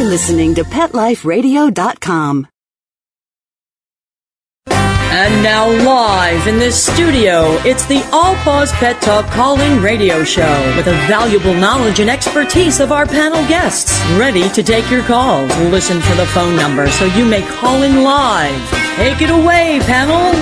You're listening to PetLifeRadio.com. And now, live in this studio, it's the All Paws Pet Talk calling radio show with a valuable knowledge and expertise of our panel guests. Ready to take your calls. Listen for the phone number so you may call in live. Take it away, panel.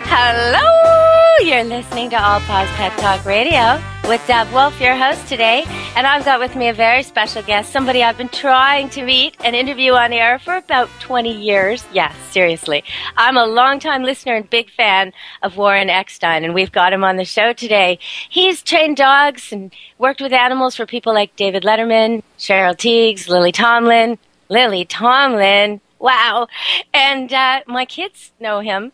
Hello! You're listening to All Paws Pet Talk Radio with Deb Wolf, your host today. And I've got with me a very special guest, somebody I've been trying to meet and interview on air for about 20 years. Yes, seriously. I'm a longtime listener and big fan of Warren Eckstein, and we've got him on the show today. He's trained dogs and worked with animals for people like David Letterman, Cheryl Tiegs, Lily Tomlin. Lily Tomlin. Wow. And uh, my kids know him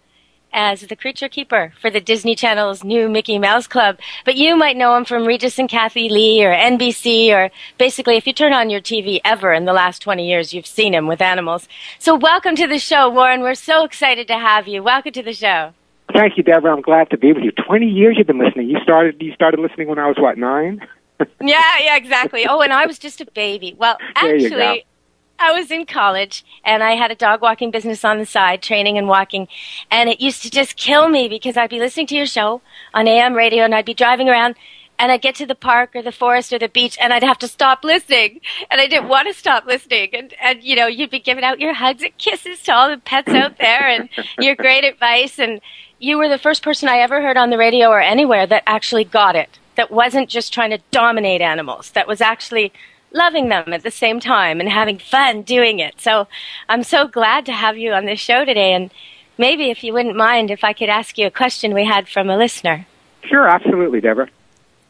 as the creature keeper for the Disney Channel's new Mickey Mouse Club. But you might know him from Regis and Kathie Lee or NBC or basically if you turn on your TV ever in the last 20 years, you've seen him with animals. So welcome to the show, Warren. We're so excited to have you. Welcome to the show. Thank you, Deborah. I'm glad to be with you. 20 years you've been listening. You started, you started listening when I was what, nine? yeah, yeah, exactly. Oh, and I was just a baby. Well, actually, I was in college and I had a dog walking business on the side, training and walking. And it used to just kill me because I'd be listening to your show on AM radio and I'd be driving around and I'd get to the park or the forest or the beach and I'd have to stop listening. And I didn't want to stop listening. And, and, you know, you'd be giving out your hugs and kisses to all the pets out there and your great advice. And you were the first person I ever heard on the radio or anywhere that actually got it. That wasn't just trying to dominate animals. That was actually loving them at the same time and having fun doing it. So I'm so glad to have you on this show today. And maybe if you wouldn't mind, if I could ask you a question we had from a listener. Sure, absolutely, Deborah.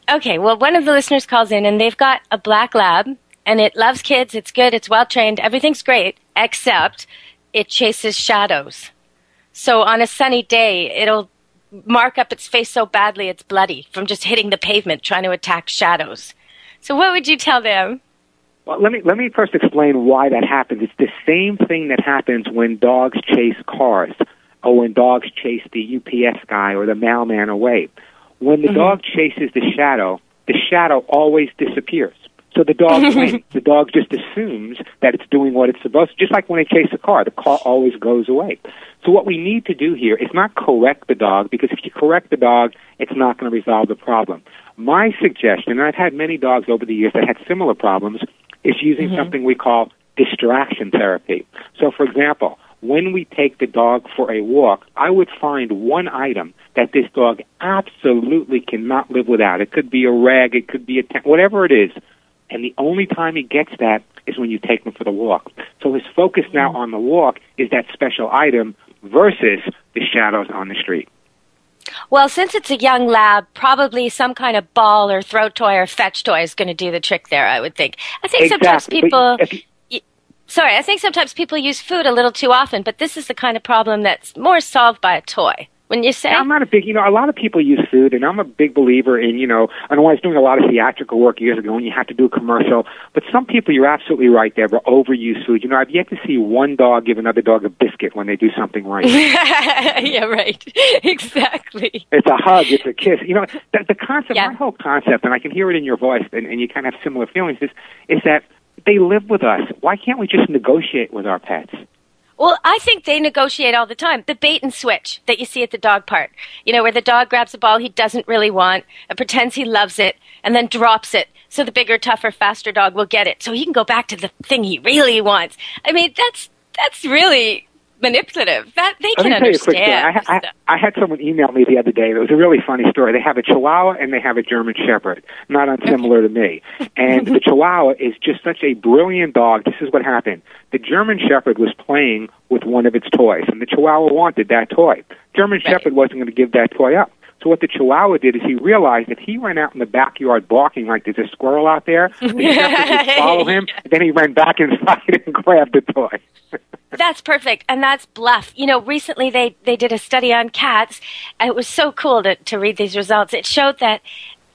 Okay, well, one of the listeners calls in and they've got a black lab and it loves kids, it's good, it's well trained, everything's great, except it chases shadows. So on a sunny day, it'll mark up its face so badly it's bloody from just hitting the pavement trying to attack shadows. So what would you tell them? Well, let me let me first explain why that happens. It's the same thing that happens when dogs chase cars, or when dogs chase the UPS guy or the mailman away. When the mm-hmm. dog chases the shadow, the shadow always disappears. So the dog wins. the dog just assumes that it's doing what it's supposed to. Just like when they chase a car, the car always goes away. So what we need to do here is not correct the dog, because if you correct the dog, it's not going to resolve the problem. My suggestion, and I've had many dogs over the years that had similar problems, is using mm-hmm. something we call distraction therapy. So, for example, when we take the dog for a walk, I would find one item that this dog absolutely cannot live without. It could be a rag, it could be a tent, whatever it is. And the only time he gets that is when you take him for the walk. So his focus now mm-hmm. on the walk is that special item versus the shadows on the street. Well, since it's a young lab, probably some kind of ball or throat toy or fetch toy is going to do the trick there, I would think. I think exactly. sometimes people. You, sorry, I think sometimes people use food a little too often, but this is the kind of problem that's more solved by a toy. When you say? I'm not a big, you know, a lot of people use food, and I'm a big believer in, you know, I know I was doing a lot of theatrical work years ago, and you have to do a commercial. But some people, you're absolutely right, Deborah, overuse food. You know, I've yet to see one dog give another dog a biscuit when they do something right. yeah, right. exactly. It's a hug, it's a kiss. You know, the, the concept, yeah. my whole concept, and I can hear it in your voice, and, and you kind of have similar feelings, is, is that they live with us. Why can't we just negotiate with our pets? Well, I think they negotiate all the time. The bait and switch that you see at the dog park, you know, where the dog grabs a ball he doesn't really want and pretends he loves it and then drops it so the bigger, tougher, faster dog will get it so he can go back to the thing he really wants. I mean, that's, that's really manipulative. That they can understand. I, I, I, had someone email me the other day. It was a really funny story. They have a Chihuahua and they have a German Shepherd, not unsimilar to me. And the Chihuahua is just such a brilliant dog. This is what happened. The German Shepherd was playing with one of its toys, and the Chihuahua wanted that toy. German right. Shepherd wasn't going to give that toy up. So what the Chihuahua did is he realized if he ran out in the backyard barking like there's a squirrel out there, the would follow him, and then he ran back inside and grabbed the toy. That's perfect, and that's bluff. You know, recently they they did a study on cats. It was so cool to to read these results. It showed that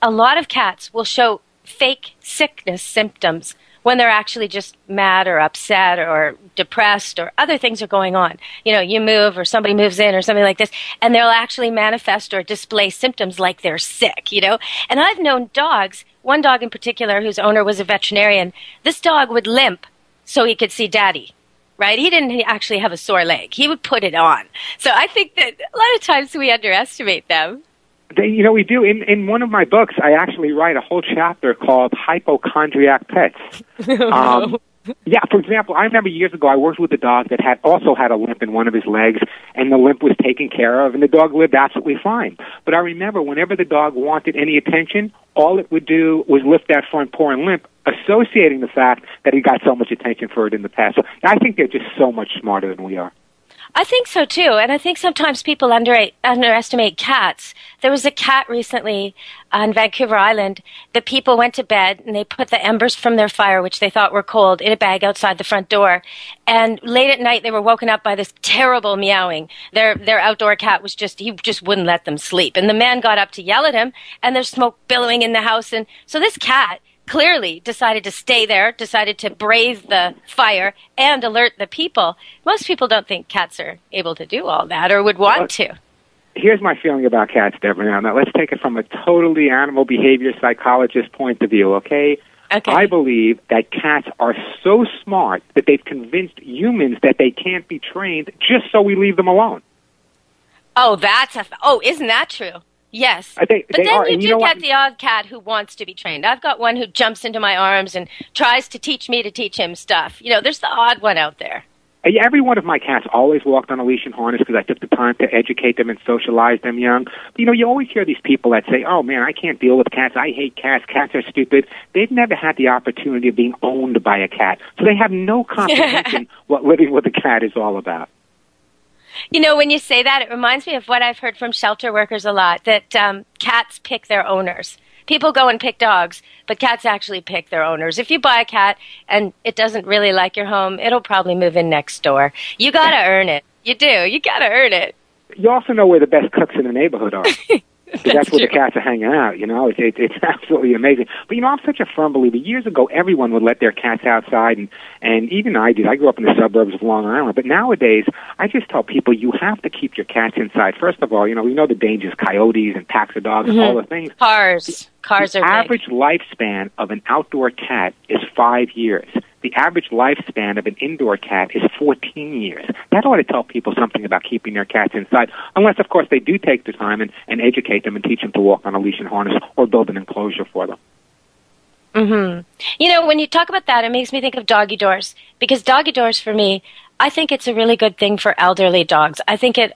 a lot of cats will show fake sickness symptoms when they're actually just mad or upset or depressed or other things are going on. You know, you move or somebody moves in or something like this, and they'll actually manifest or display symptoms like they're sick, you know? And I've known dogs, one dog in particular whose owner was a veterinarian, this dog would limp so he could see daddy. Right? He didn't actually have a sore leg. He would put it on. So I think that a lot of times we underestimate them. They, you know, we do. In in one of my books, I actually write a whole chapter called "Hypochondriac Pets." Um, yeah, for example, I remember years ago I worked with a dog that had also had a limp in one of his legs, and the limp was taken care of, and the dog lived absolutely fine. But I remember whenever the dog wanted any attention, all it would do was lift that front paw and limp, associating the fact that he got so much attention for it in the past. So I think they're just so much smarter than we are. I think so too, and I think sometimes people under, underestimate cats. There was a cat recently uh, on Vancouver Island. The people went to bed and they put the embers from their fire, which they thought were cold, in a bag outside the front door. And late at night, they were woken up by this terrible meowing. Their their outdoor cat was just he just wouldn't let them sleep. And the man got up to yell at him, and there's smoke billowing in the house. And so this cat clearly decided to stay there, decided to brave the fire and alert the people. Most people don't think cats are able to do all that or would want to. Here's my feeling about cats, Deborah. Now, now let's take it from a totally animal behavior psychologist point of view, okay? Okay. I believe that cats are so smart that they've convinced humans that they can't be trained just so we leave them alone. Oh, that's a. Oh, isn't that true? Yes. Uh, they, but they then are, you and do you know get what? the odd cat who wants to be trained. I've got one who jumps into my arms and tries to teach me to teach him stuff. You know, there's the odd one out there. Every one of my cats always walked on a leash and harness because I took the time to educate them and socialize them young. But, you know, you always hear these people that say, "Oh man, I can't deal with cats. I hate cats. Cats are stupid." They've never had the opportunity of being owned by a cat, so they have no comprehension what living with a cat is all about. You know, when you say that, it reminds me of what I've heard from shelter workers a lot that um, cats pick their owners. People go and pick dogs, but cats actually pick their owners. If you buy a cat and it doesn't really like your home, it'll probably move in next door. You got to earn it. You do. You got to earn it. You also know where the best cooks in the neighborhood are. that's, That's where the cats are hanging out. You know, it's, it's it's absolutely amazing. But you know, I'm such a firm believer. Years ago, everyone would let their cats outside, and and even I did. I grew up in the suburbs of Long Island, but nowadays, I just tell people you have to keep your cats inside. First of all, you know, we know the dangers: coyotes and packs of dogs, all mm-hmm. the things. Cars. Cars the are big. average lifespan of an outdoor cat is five years. The average lifespan of an indoor cat is 14 years. That ought to tell people something about keeping their cats inside, unless, of course, they do take the time and, and educate them and teach them to walk on a leash and harness or build an enclosure for them. hmm You know, when you talk about that, it makes me think of doggy doors because doggy doors for me, I think it's a really good thing for elderly dogs. I think it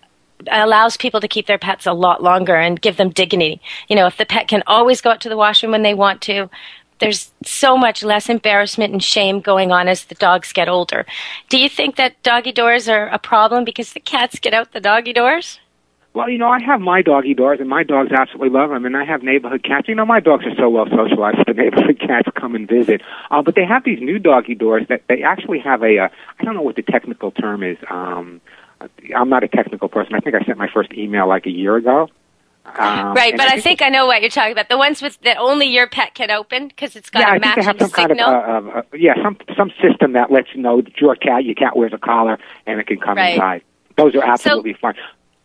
allows people to keep their pets a lot longer and give them dignity. You know, if the pet can always go out to the washroom when they want to, there's so much less embarrassment and shame going on as the dogs get older. Do you think that doggy doors are a problem because the cats get out the doggy doors? Well, you know, I have my doggy doors, and my dogs absolutely love them, and I have neighborhood cats. You know, my dogs are so well socialized the neighborhood cats come and visit. Uh, but they have these new doggy doors that they actually have a, uh, I don't know what the technical term is. Um, I'm not a technical person. I think I sent my first email like a year ago. Um, right, but I think I know what you're talking about. The ones with that only your pet can open because it's got yeah, a I think they matching have some kind signal. of uh, uh, uh, yeah, some some system that lets you know that your cat, your cat wears a collar, and it can come Right. inside. Those are absolutely fine.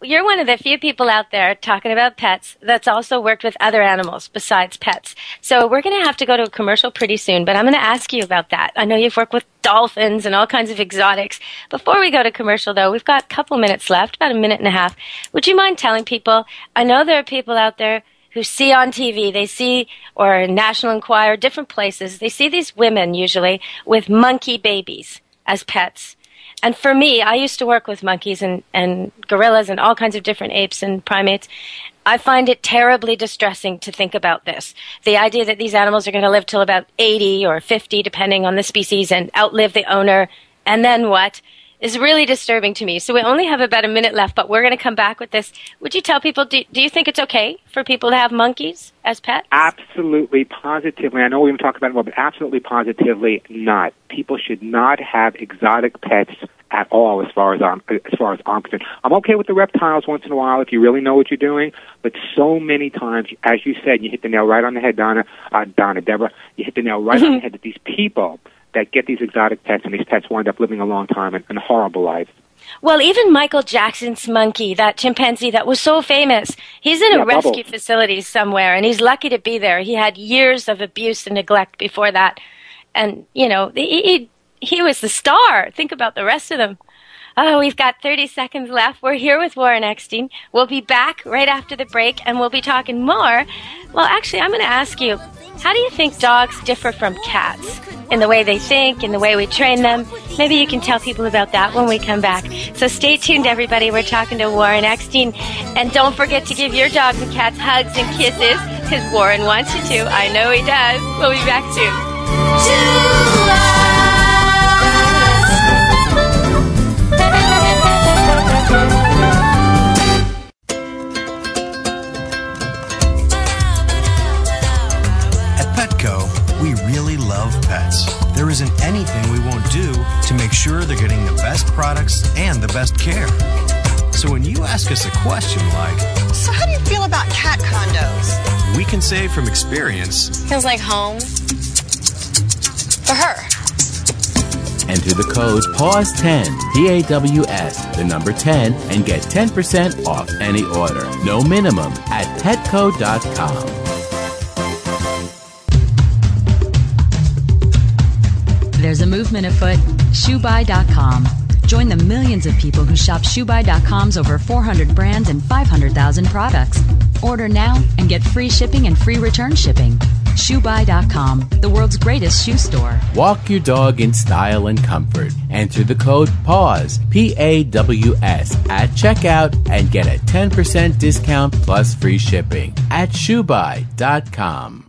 You're one of the few people out there talking about pets that's also worked with other animals besides pets. So we're going to have to go to a commercial pretty soon, but I'm going to ask you about that. I know you've worked with dolphins and all kinds of exotics. Before we go to commercial though, we've got a couple minutes left, about a minute and a half. Would you mind telling people, I know there are people out there who see on TV, they see, or National Enquirer, different places, they see these women usually with monkey babies as pets. And for me, I used to work with monkeys and, and gorillas and all kinds of different apes and primates. I find it terribly distressing to think about this. The idea that these animals are going to live till about 80 or 50, depending on the species, and outlive the owner. And then what? Is really disturbing to me. So we only have about a minute left, but we're going to come back with this. Would you tell people, do, do you think it's okay for people to have monkeys as pets? Absolutely, positively. I know we haven't talked about it more, but absolutely, positively not. People should not have exotic pets at all as far as I'm as far as I'm concerned. I'm okay with the reptiles once in a while if you really know what you're doing, but so many times, as you said, you hit the nail right on the head, Donna, uh, Donna, Deborah, you hit the nail right on the head that these people that get these exotic pets and these pets wind up living a long time and, and horrible lives. Well, even Michael Jackson's monkey, that chimpanzee that was so famous, he's in a Yeah, rescue facility somewhere, and he's lucky to be there. He had years of abuse and neglect before that, and you know he he, he was the star. Think about the rest of them. Oh, we've got 30 seconds left. We're here with Warren Eckstein. We'll be back right after the break, and we'll be talking more. Well, actually, I'm going to ask you, how do you think dogs differ from cats in the way they think, in the way we train them? Maybe you can tell people about that when we come back. So stay tuned, everybody. We're talking to Warren Eckstein. And don't forget to give your dogs and cats hugs and kisses, because Warren wants you to. I know he does. We'll be back soon. Love. There isn't anything we won't do to make sure they're getting the best products and the best care. So when you ask us a question like, So, how do you feel about cat condos? we can say from experience, Feels like home. For her. Enter the code PAWS10, P A W S, the number 10, and get 10% off any order. No minimum at petco.com. There's a movement afoot. ShoeBuy.com. Join the millions of people who shop ShoeBuy.com's over 400 brands and 500,000 products. Order now and get free shipping and free return shipping. ShoeBuy.com, the world's greatest shoe store. Walk your dog in style and comfort. Enter the code PAWS, P A W S, at checkout and get a 10% discount plus free shipping at shoebuy.com.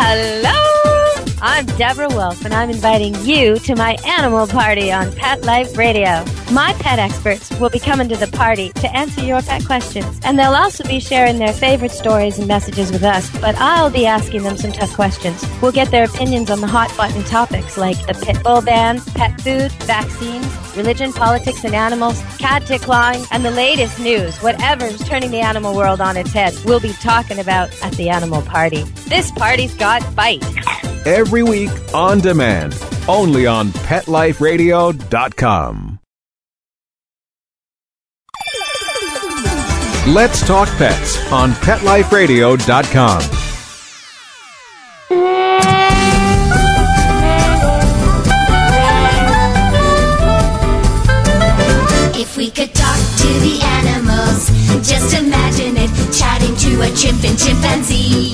Hello! I'm Deborah Wolf, and I'm inviting you to my animal party on Pet Life Radio. My pet experts will be coming to the party to answer your pet questions, and they'll also be sharing their favorite stories and messages with us, but I'll be asking them some tough questions. We'll get their opinions on the hot button topics like the pit bull ban, pet food, vaccines, religion, politics, and animals, cat decline, and the latest news. Whatever's turning the animal world on its head, we'll be talking about at the animal party. This party's got fight. Every week on demand, only on PetLifeRadio.com. Let's talk pets on PetLifeRadio.com. we could talk to the animals, just imagine it chatting to a chimp and chimpanzee.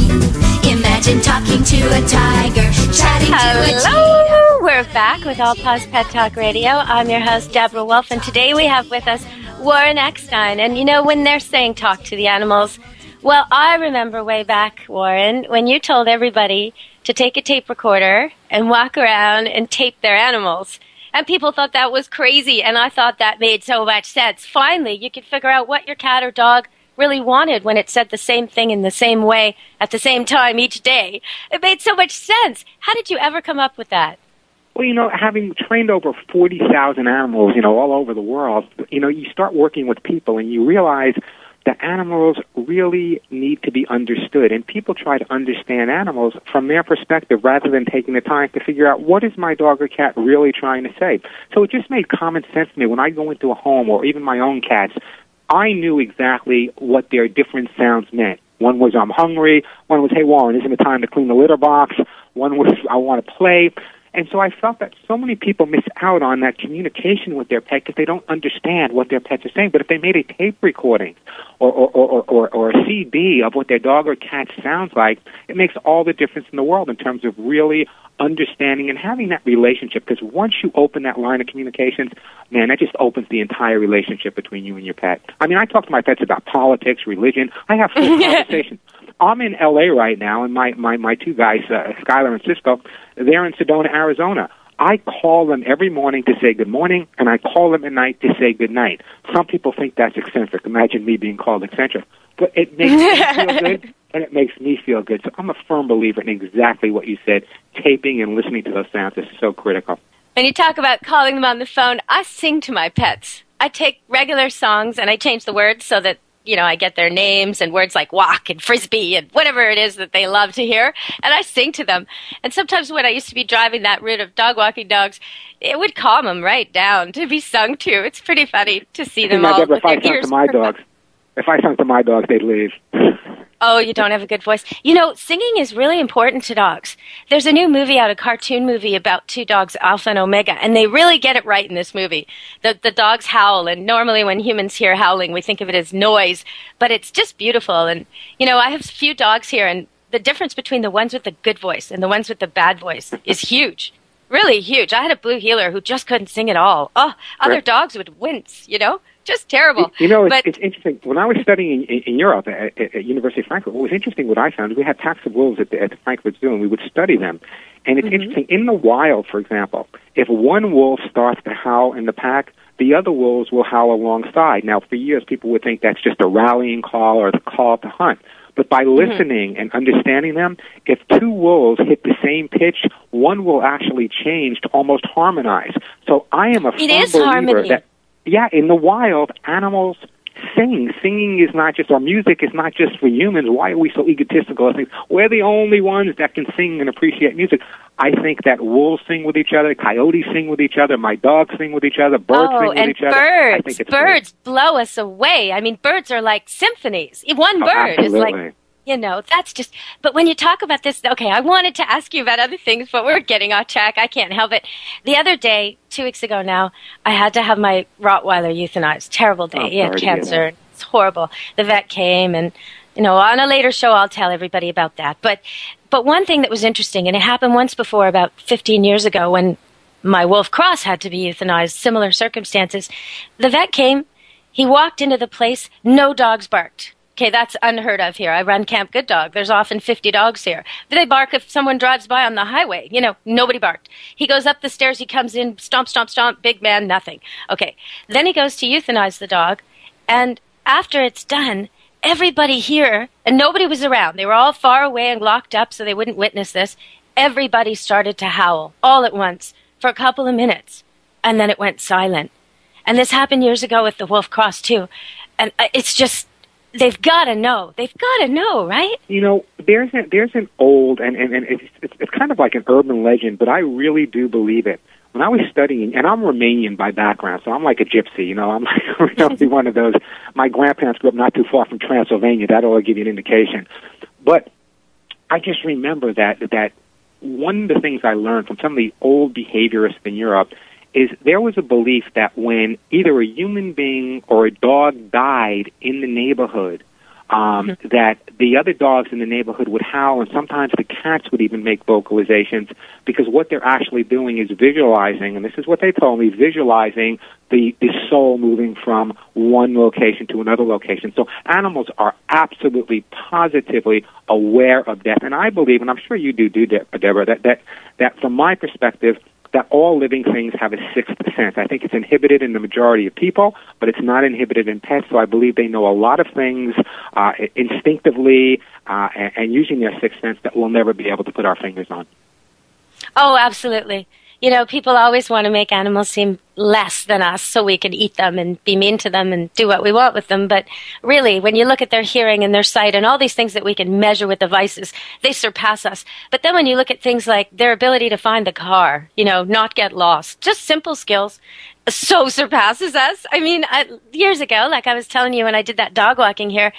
Imagine talking to a tiger, chatting to a. Hello! We're back with All Paws Pet Talk Radio. I'm your host, Deborah Wolf, and today we have with us Warren Eckstein. And you know, when they're saying talk to the animals, well, I remember way back, Warren, when you told everybody to take a tape recorder and walk around and tape their animals. And people thought that was crazy, and I thought that made so much sense. Finally, you could figure out what your cat or dog really wanted when it said the same thing in the same way at the same time each day. It made so much sense. How did you ever come up with that? Well, you know, having trained over 40,000 animals, you know, all over the world, you know, you start working with people and you realize that animals really need to be understood. And people try to understand animals from their perspective rather than taking the time to figure out what is my dog or cat really trying to say. So it just made common sense to me when I go into a home or even my own cats. I knew exactly what their different sounds meant. One was I'm hungry. One was Hey Warren, isn't it time to clean the litter box? One was I want to play. And so I felt that so many people miss out on that communication with their pet because they don't understand what their pets are saying. But if they made a tape recording or, or, or, or, or a CD of what their dog or cat sounds like, it makes all the difference in the world in terms of really understanding and having that relationship. Because once you open that line of communications, man, that just opens the entire relationship between you and your pet. I mean, I talk to my pets about politics, religion. I have full conversations. I'm in LA right now, and my my my two guys, uh, Skylar and Cisco, they're in Sedona, Arizona. I call them every morning to say good morning, and I call them at night to say good night. Some people think that's eccentric. Imagine me being called eccentric, but it makes me feel good, and it makes me feel good. So I'm a firm believer in exactly what you said. Taping and listening to those sounds is so critical. When you talk about calling them on the phone, I sing to my pets. I take regular songs and I change the words so that you know, I get their names and words like walk and frisbee and whatever it is that they love to hear, and I sing to them. And sometimes when I used to be driving that route of dog walking dogs, it would calm them right down to be sung to. It's pretty funny to see them all. Deborah, if I sung to my dogs, if I sung to my dogs, they'd leave. Oh, you don't have a good voice. You know, singing is really important to dogs. There's a new movie out, a cartoon movie about two dogs, Alpha and Omega, and they really get it right in this movie. The the dogs howl, and normally when humans hear howling, we think of it as noise, but it's just beautiful. And you know, I have a few dogs here, and the difference between the ones with the good voice and the ones with the bad voice is huge. Really huge. I had a blue heeler who just couldn't sing at all. Oh, other dogs would wince, you know? Just terrible. You know, it's, but it's interesting. When I was studying in, in Europe at, at, at University of Frankfurt, what was interesting, what I found, is we had packs of wolves at the, at the Frankfurt Zoo, and we would study them. And it's mm-hmm. interesting. In the wild, for example, if one wolf starts to howl in the pack, the other wolves will howl alongside. Now, for years, people would think that's just a rallying call or the call to hunt. But by mm-hmm. listening and understanding them, if two wolves hit the same pitch, one will actually change to almost harmonize. So I am a It firm believer harmony. that yeah, in the wild, animals sing. Singing is not just, or music is not just for humans. Why are we so egotistical? I think we're the only ones that can sing and appreciate music. I think that wolves sing with each other, coyotes sing with each other, my dogs sing with each other, birds oh, sing with each other. I birds, birds blow us away. I mean, birds are like symphonies. One Oh, bird is like, you know, that's just. But when you talk about this, okay, I wanted to ask you about other things, but we're getting off track. I can't help it. The other day, two weeks ago now, I had to have my Rottweiler euthanized. Terrible day. Oh, he had sorry to hear cancer. It's horrible. The vet came and. You know, on a later show, I'll tell everybody about that. But, but one thing that was interesting, and it happened once before, about 15 years ago, when my wolf cross had to be euthanized, similar circumstances. The vet came, he walked into the place, no dogs barked. Okay, that's unheard of here. I run Camp Good Dog. There's often 50 dogs here. They bark if someone drives by on the highway. You know, nobody barked. He goes up the stairs, he comes in, stomp, stomp, stomp, big man, nothing. Okay. Then he goes to euthanize the dog, and after it's done, everybody here, and nobody was around. They were all far away and locked up so they wouldn't witness this. Everybody started to howl all at once for a couple of minutes, and then it went silent. And this happened years ago with the Wolf Cross too. And uh, it's just they've got to know. They've got to know, right? You know, there's a, there's an old and and, and it's, it's it's kind of like an urban legend, but I really do believe it. When I was studying, and I'm Romanian by background, so I'm like a gypsy. You know, I'm like one of those. My grandparents grew up not too far from Transylvania. That'll give you an indication. But I just remember that that one of the things I learned from some of the old behaviorists in Europe is there was a belief that when either a human being or a dog died in the neighborhood, um, that the other dogs in the neighborhood would howl, and sometimes the cats would even make vocalizations because what they're actually doing is visualizing, and this is what they told me, visualizing the, the soul moving from one location to another location. So animals are absolutely, positively aware of death, and I believe, and I'm sure you do, do De- Deborah, that, that, that from my perspective, that all living things have a sixth sense. I think it's inhibited in the majority of people, but it's not inhibited in pets. So I believe they know a lot of things uh, instinctively uh, and, and using their sixth sense that we'll never be able to put our fingers on. Oh, absolutely. You know, people always want to make animals seem less than us so we can eat them and be mean to them and do what we want with them. But really, when you look at their hearing and their sight and all these things that we can measure with devices, they surpass us. But then when you look at things like their ability to find the car, you know, not get lost, just simple skills, so surpasses us. I mean, I, years ago, like I was telling you when I did that dog walking here,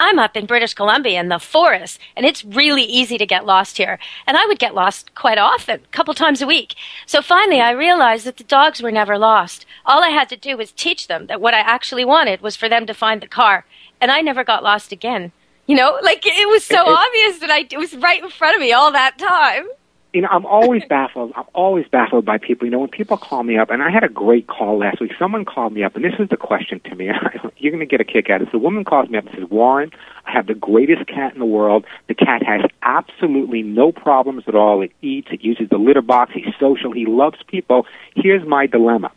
I'm up in British Columbia in the forest, and it's really easy to get lost here. And I would get lost quite often, a couple times a week. So finally, I realized that the dogs were never lost. All I had to do was teach them that what I actually wanted was for them to find the car, and I never got lost again. You know, like it was so It- it- obvious that I it was right in front of me all that time. You know, I'm always baffled. I'm always baffled by people. You know, when people call me up, and I had a great call last week. Someone called me up, and this is the question to me. You're going to get a kick out of this. The woman calls me up and says, "Warren, I have the greatest cat in the world. The cat has absolutely no problems at all. It eats. It uses the litter box. He's social. He loves people. Here's my dilemma.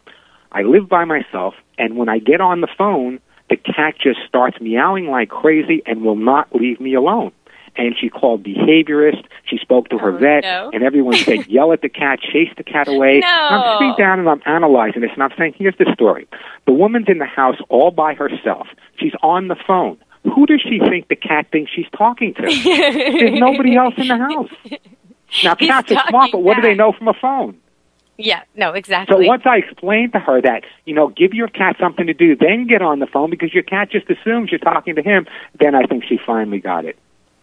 I live by myself, and when I get on the phone, the cat just starts meowing like crazy and will not leave me alone." And she called behaviorist. She spoke to her oh, vet, no. and everyone said, yell at the cat, chase the cat away. No. I'm sitting down and I'm analyzing this, and I'm saying, here's the story. The woman's in the house all by herself. She's on the phone. Who does she think the cat thinks she's talking to? There's nobody else in the house. Now, He's cats are smart, but what do they know from a phone? Yeah, no, exactly. So once I explained to her that, you know, give your cat something to do, then get on the phone because your cat just assumes you're talking to him, then I think she finally got it.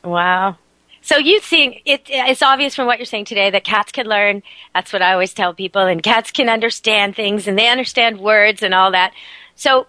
Wow. So you think it, it's obvious from what you're saying today that cats can learn. That's what I always tell people, and cats can understand things, and they understand words and all that. So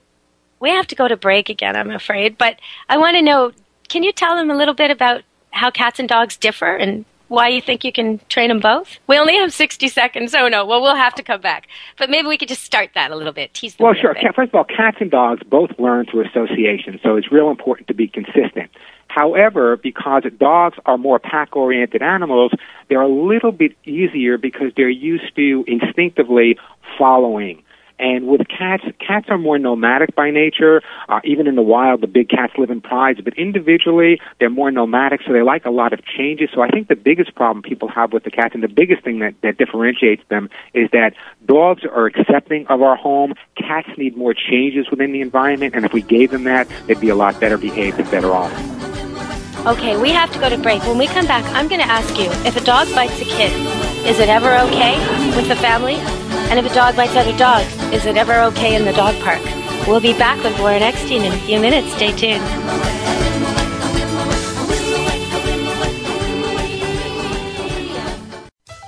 we have to go to break again, I'm afraid. But I want to know: Can you tell them a little bit about how cats and dogs differ and why you think you can train them both? We only have 60 seconds. Oh no. Well, we'll have to come back. But maybe we could just start that a little bit. Tease them Well, a sure. bit. First of all, cats and dogs both learn through association, so it's real important to be consistent. However, because dogs are more pack oriented animals, they're a little bit easier because they're used to instinctively following. And with cats, cats are more nomadic by nature. Uh, even in the wild, the big cats live in prides, but individually, they're more nomadic, so they like a lot of changes. So I think the biggest problem people have with the cats, and the biggest thing that, that differentiates them, is that dogs are accepting of our home. Cats need more changes within the environment, and if we gave them that, they'd be a lot better behaved and better off. Okay, we have to go to break. When we come back, I'm going to ask you if a dog bites a kid, is it ever okay with the family? And if a dog bites other dogs, is it ever okay in the dog park? We'll be back with Warren Eckstein in a few minutes. Stay tuned.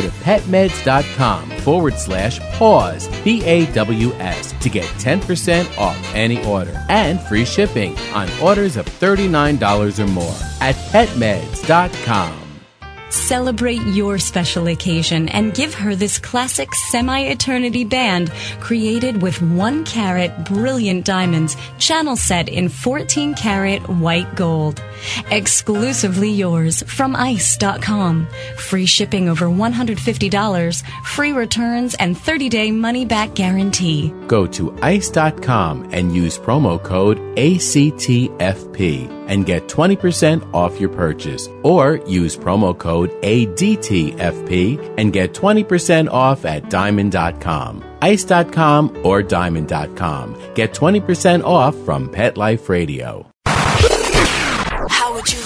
To petmeds.com forward slash paws, P A W S, to get 10% off any order and free shipping on orders of $39 or more at petmeds.com. Celebrate your special occasion and give her this classic semi eternity band created with one carat brilliant diamonds, channel set in 14 karat white gold. Exclusively yours from ICE.com. Free shipping over $150, free returns, and 30 day money back guarantee. Go to ice.com and use promo code ACTFP and get 20% off your purchase. Or use promo code ADTFP and get 20% off at diamond.com. Ice.com or diamond.com. Get 20% off from Pet Life Radio.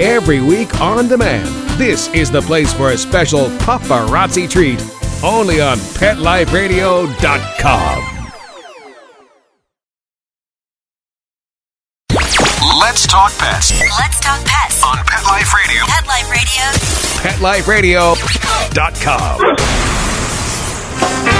Every week on demand. This is the place for a special paparazzi treat only on PetLifeRadio.com. Let's talk pets Let's talk pets. on Pet Life Radio. Pet Life Radio. PetLifeRadio.com.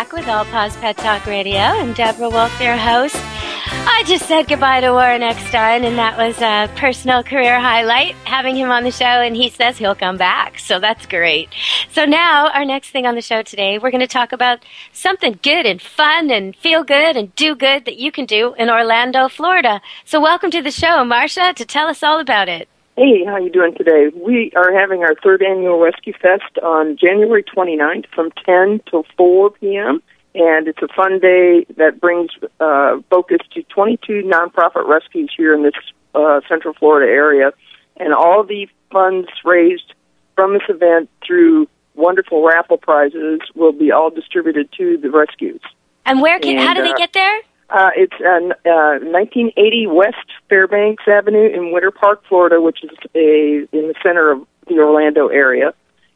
back with All Paws Pet Talk Radio and Deborah Wolf, your host. I just said goodbye to Warren Eckstein, and that was a personal career highlight, having him on the show, and he says he'll come back, so that's great. So now, our next thing on the show today, we're going to talk about something good and fun and feel good and do good that you can do in Orlando, Florida. So welcome to the show, Marcia, to tell us all about it. Hey, how are you doing today? We are having our third annual Rescue Fest on January 29th from 10 till 4 p.m. And it's a fun day that brings uh, focus to 22 nonprofit rescues here in this uh, Central Florida area. And all the funds raised from this event through wonderful raffle prizes will be all distributed to the rescues. And where can, how And, do they uh, get there? Uh, it's uh, uh, 1980 West Fairbanks Avenue in Winter Park, Florida, which is a in the center of the Orlando area.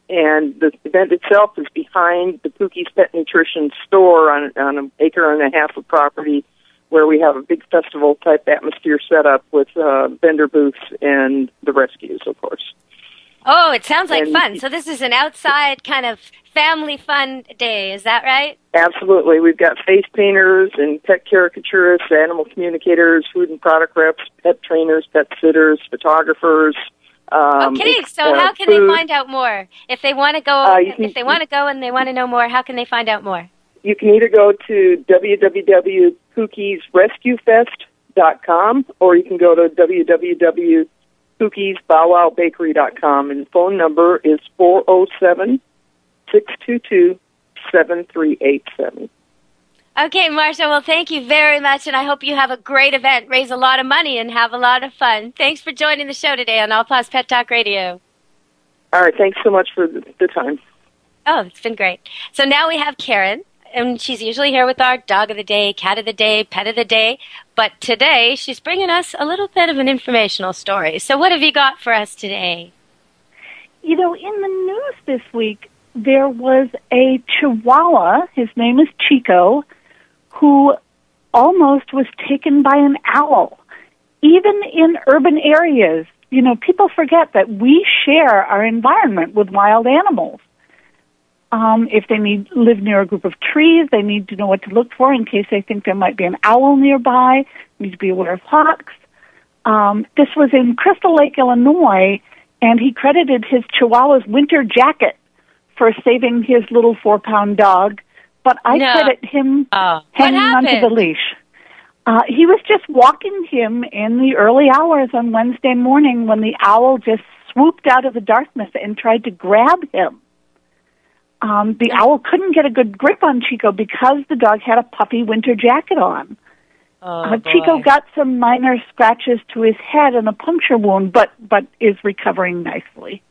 And the event itself is behind the Pookie's Pet Nutrition store on, on an acre and a half of property, where we have a big festival type atmosphere set up with uh, vendor booths and the rescues, of course. Oh, it sounds like and- fun. So this is an outside kind of family fun day, is that right? Absolutely. We've got face painters and pet caricaturists, animal communicators, food and product reps, pet trainers, pet sitters, photographers. Um, okay, so uh, how can food. they find out more? If they want to go, Uh, you can- if they want to go and they want to know more, how can they find out more? You can either go to www.pookiesrescuefest.com or you can go to www.pookiesbowwowbakery.com and phone number is 407 622 7387. Okay, Marsha, well, thank you very much, and I hope you have a great event, raise a lot of money, and have a lot of fun. Thanks for joining the show today on All Paws Pet Talk Radio. All right, thanks so much for the time. Oh, it's been great. So now we have Karen, and she's usually here with our dog of the day, cat of the day, pet of the day. But today she's bringing us a little bit of an informational story. So what have you got for us today? You know, in the news this week, there was a Chihuahua, his name is Chico, who almost was taken by an owl. Even in urban areas, you know, people forget that we share our environment with wild animals. Um, if they need live near a group of trees, they need to know what to look for in case they think there might be an owl nearby. Need to be aware of hawks. Um, this was in Crystal Lake, Illinois, and he credited his Chihuahua's winter jacket for saving his little four-pound dog. But I No. credit him What hanging onto the leash. Uh, he was just walking him in the early hours on Wednesday morning when the owl just swooped out of the darkness and tried to grab him. Um, the owl couldn't get a good grip on Chico because the dog had a puffy winter jacket on. Oh, uh, Chico got some minor scratches to his head and a puncture wound, but but is recovering nicely.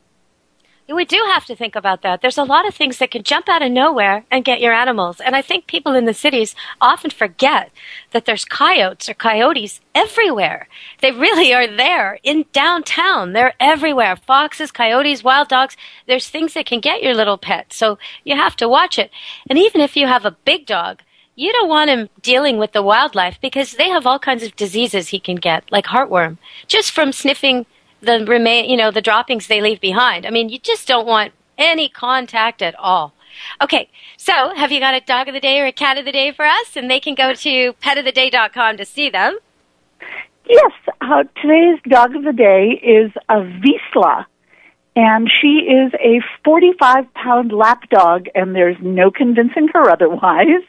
We do have to think about that. There's a lot of things that can jump out of nowhere and get your animals. And I think people in the cities often forget that there's coyotes or coyotes everywhere. They really are there in downtown. They're everywhere. Foxes, coyotes, wild dogs. There's things that can get your little pet. So you have to watch it. And even if you have a big dog, you don't want him dealing with the wildlife because they have all kinds of diseases he can get, like heartworm, just from sniffing the remain, you know, the droppings they leave behind. I mean, you just don't want any contact at all. Okay, so have you got a dog of the day or a cat of the day for us? And they can go to petoftheday.com to see them. Yes, uh, today's dog of the day is a Vizsla, and she is a 45 pound lap dog, and there's no convincing her otherwise.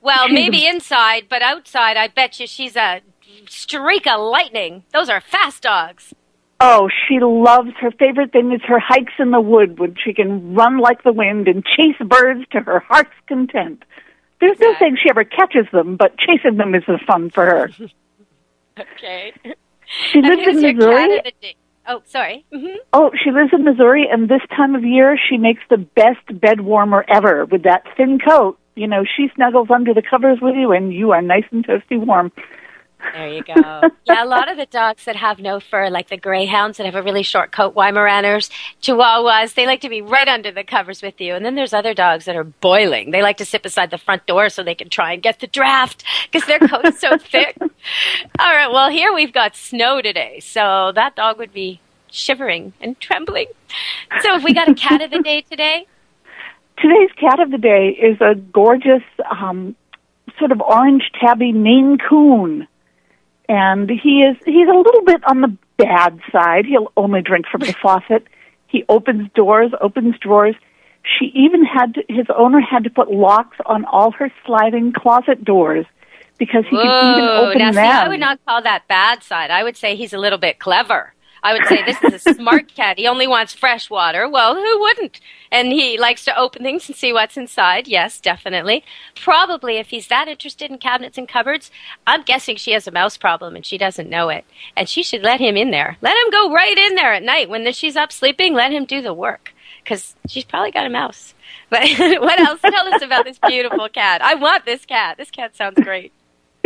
Well, She's maybe inside, but outside, I bet you she's a streak of lightning. Those are fast dogs. Oh, she loves her favorite thing is her hikes in the wood when she can run like the wind and chase birds to her heart's content. There's no saying she ever catches them, but chasing them is the fun for her. Okay. She lives in Missouri. cat of the day? Oh, sorry. hmm Oh, she lives in Missouri, and this time of year she makes the best bed warmer ever with that thin coat. You know, she snuggles under the covers with you, and you are nice and toasty warm. There you go. yeah, a lot of the dogs that have no fur, like the greyhounds that have a really short coat, Weimaraners, Chihuahuas, they like to be right under the covers with you. And then there's other dogs that are boiling. They like to sit beside the front door so they can try and get the draft because their coat is so thick. All right, well, here we've got snow today, so that dog would be shivering and trembling. So, have we got a cat of the day today? Today's cat of the day is a gorgeous, um, sort of orange tabby Maine Coon and he is he's a little bit on the bad side. He'll only drink from the faucet. He opens doors, opens drawers. She even had to, his owner had to put locks on all her sliding closet doors because he Whoa, can even open now, them. See, I would not call that bad side. I would say he's a little bit clever. I would say this is a smart cat. He only wants fresh water. Well, who wouldn't? And he likes to open things and see what's inside. Yes, definitely. Probably if he's that interested in cabinets and cupboards, I'm guessing she has a mouse problem and she doesn't know it. And she should let him in there. Let him go right in there at night when she's up sleeping. Let him do the work because she's probably got a mouse. But what else? Tell us about this beautiful cat. I want this cat. This cat sounds great.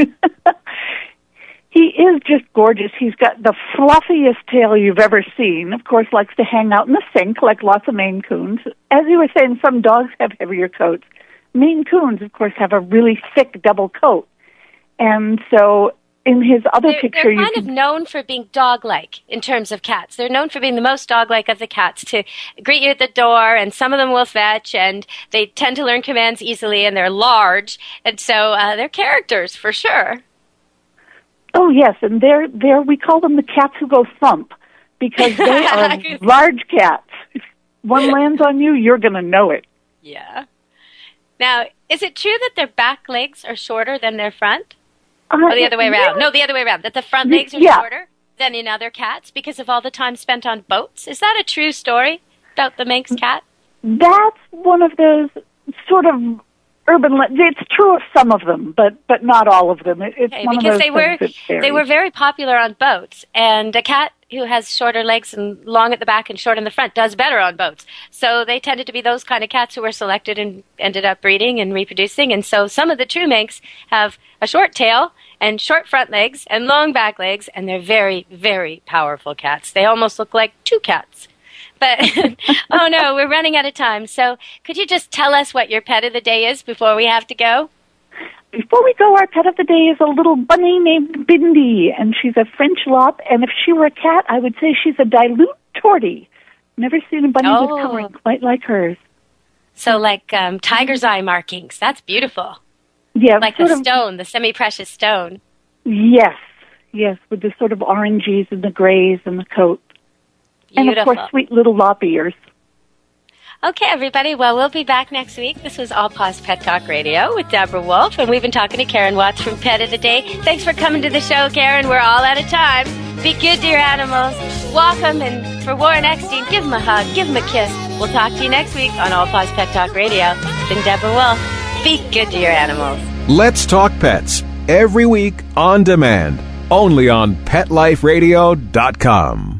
He is just gorgeous. He's got the fluffiest tail you've ever seen. Of course, likes to hang out in the sink like lots of Maine Coons. As you were saying, some dogs have heavier coats. Maine Coons, of course, have a really thick double coat. And so in his other they're, picture, they're you kind can, of known for being dog-like in terms of cats. They're known for being the most dog-like of the cats to greet you at the door, and some of them will fetch, and they tend to learn commands easily, and they're large, and so uh, they're characters for sure. Oh yes, and they're they're we call them the cats who go thump because they are large cats. If one lands on you, you're going to know it. Yeah. Now, is it true that their back legs are shorter than their front? Uh, or the other way yeah. around? No, the other way around. That the front legs are yeah. shorter than in other cats because of all the time spent on boats. Is that a true story about the Manx cat? That's one of those sort of urban. Le- it's true of some of them, but but not all of them. It, it's Okay, one because of those they were they were very popular on boats, and a cat who has shorter legs and long at the back and short in the front does better on boats. So they tended to be those kind of cats who were selected and ended up breeding and reproducing. And so some of the true Manx have a short tail and short front legs and long back legs, and they're very very powerful cats. They almost look like two cats. But oh no, we're running out of time. So could you just tell us what your pet of the day is before we have to go? Before we go, our pet of the day is a little bunny named Bindi, and she's a French lop. And if she were a cat, I would say she's a dilute tortie. Never seen a bunny Oh. with coloring quite like hers. So like um, tiger's eye markings. That's beautiful. Yeah, Like the of. stone, the semi-precious stone. Yes, yes, with the sort of oranges and the grays and the coat, and of course, sweet little lop ears. Okay, everybody. Well, we'll be back next week. This was All Paws Pet Talk Radio with Deborah Wolf, and we've been talking to Karen Watts from Pet of the Day. Thanks for coming to the show, Karen. We're all out of time. Be good to your animals. Walk them, and for Warren Eckstein, give him a hug, give him a kiss. We'll talk to you next week on All Paws Pet Talk Radio. It's been Deborah Wolf. Be good to your animals. Let's Talk Pets every week on demand, only on PetLifeRadio.com.